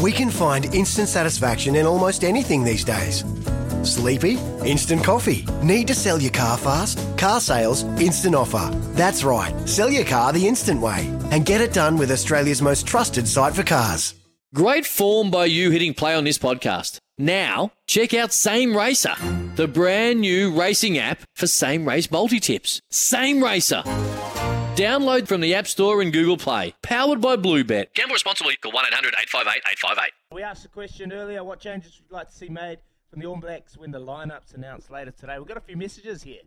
We can find instant satisfaction in almost anything these days. Sleepy? Instant coffee. Need to sell your car fast? Car sales, instant offer. That's right, sell your car the instant way and get it done with Australia's most trusted site for cars. Great form by you hitting play on this podcast. Now, check out Same Racer, the brand new racing app for same race multi tips. Same Racer. Download from the App Store and Google Play. Powered by Bluebet. Gamble responsibly. Call 1 800 858 858. We asked the question earlier what changes would you like to see made from the All Blacks when the lineup's announced later today. We've got a few messages here.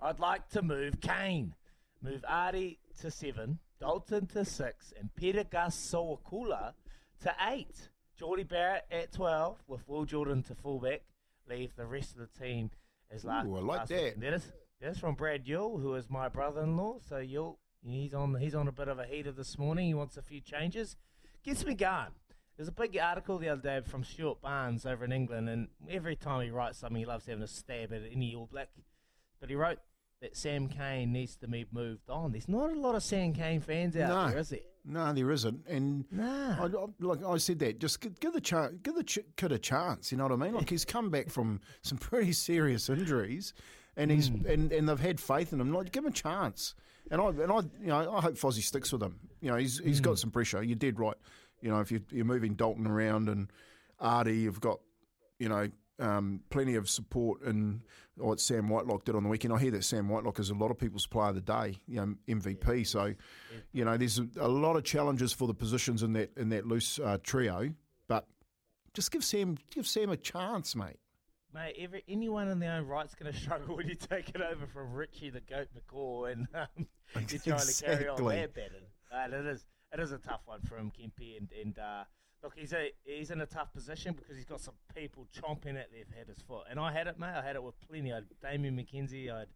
I'd like to move Cane, move Ardie to seven, Dalton to six, and Pita Gus to eight. Jordie Barrett at 12, with Will Jordan to fullback. Leave the rest of the team as last. Ooh, I like last that. That is, that is from Brad Yule, who is my brother-in-law. So Yule, he's on he's on a bit of a heater this morning. He wants a few changes. Gets me going. There's a big article the other day from Stuart Barnes over in England, and every time he writes something, he loves having a stab at any All Black. But he wrote that Sam Cane needs to be moved on. There's not a lot of Sam Cane fans out No. there, is there? No, there isn't. And Nah. I, I, like I said that, just give, give the chance, give the ch- kid a chance. You know what I mean? Like he's come back from some pretty serious injuries, and he's Hmm. and, and they've had faith in him. Like give him a chance. And I and I you know I hope Fozzie sticks with him. You know he's he's Hmm. got some pressure. You're dead right. You know if you, you're moving Dalton around and Ardie, you've got you know um, plenty of support and what Sam Whitelock did on the weekend. I hear that Sam Whitelock is a lot of people's player of the day, you know, MVP. So, you know, there's a, a lot of challenges for the positions in that in that loose uh, trio. But just give Sam give Sam a chance, mate. Mate, every, anyone in their own right's going to struggle when you take it over from Richie the Goat McCaw and um, you're trying to carry on Exactly. that baton. Uh, it is it is a tough one for him, Kempe, and, and uh, look, he's a he's in a tough position because he's got some people chomping at their at his foot. And I had it, mate. I had it with plenty. I had Damian McKenzie. I had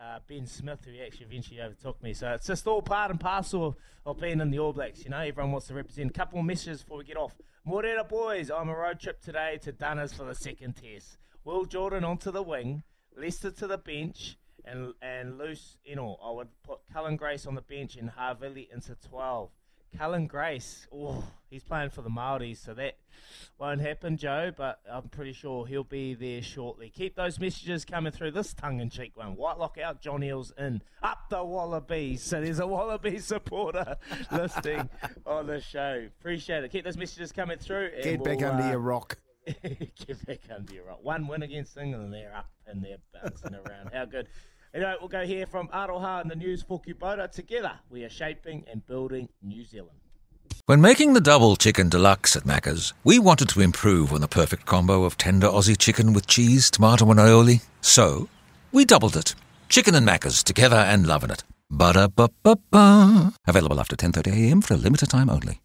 uh, Ben Smith, who actually eventually overtook me. So it's just all part and parcel of, of being in the All Blacks. You know, everyone wants to represent. A couple more messages before we get off. Morena boys, I'm a road trip today to Dunners for the second test. Will Jordan onto the wing, Leicester to the bench, and and loose. You know, I would put Cullen Grace on the bench and Havili into 12. Cullen Grace, oh, he's playing for the Maoris, so that won't happen, Joe. But I'm pretty sure he'll be there shortly. Keep those messages coming through. This tongue-in-cheek one: Whitelock out, John Eales in, up the Wallabies. So there's a Wallaby supporter listening on the show. Appreciate it. Keep those messages coming through. and Get back we'll, under uh, your rock. Get back under your rock. One win against England, they're up and they're bouncing around. How good. Anyway, we'll go here from Aroha and the news for Kubota. Together, we are shaping and building New Zealand. When making the double chicken deluxe at Macca's, we wanted to improve on the perfect combo of tender Aussie chicken with cheese, tomato, and aioli. So, we doubled it. Chicken and Macca's together and loving it. Ba-da-ba-ba-ba. Available after 10.30am for a limited time only.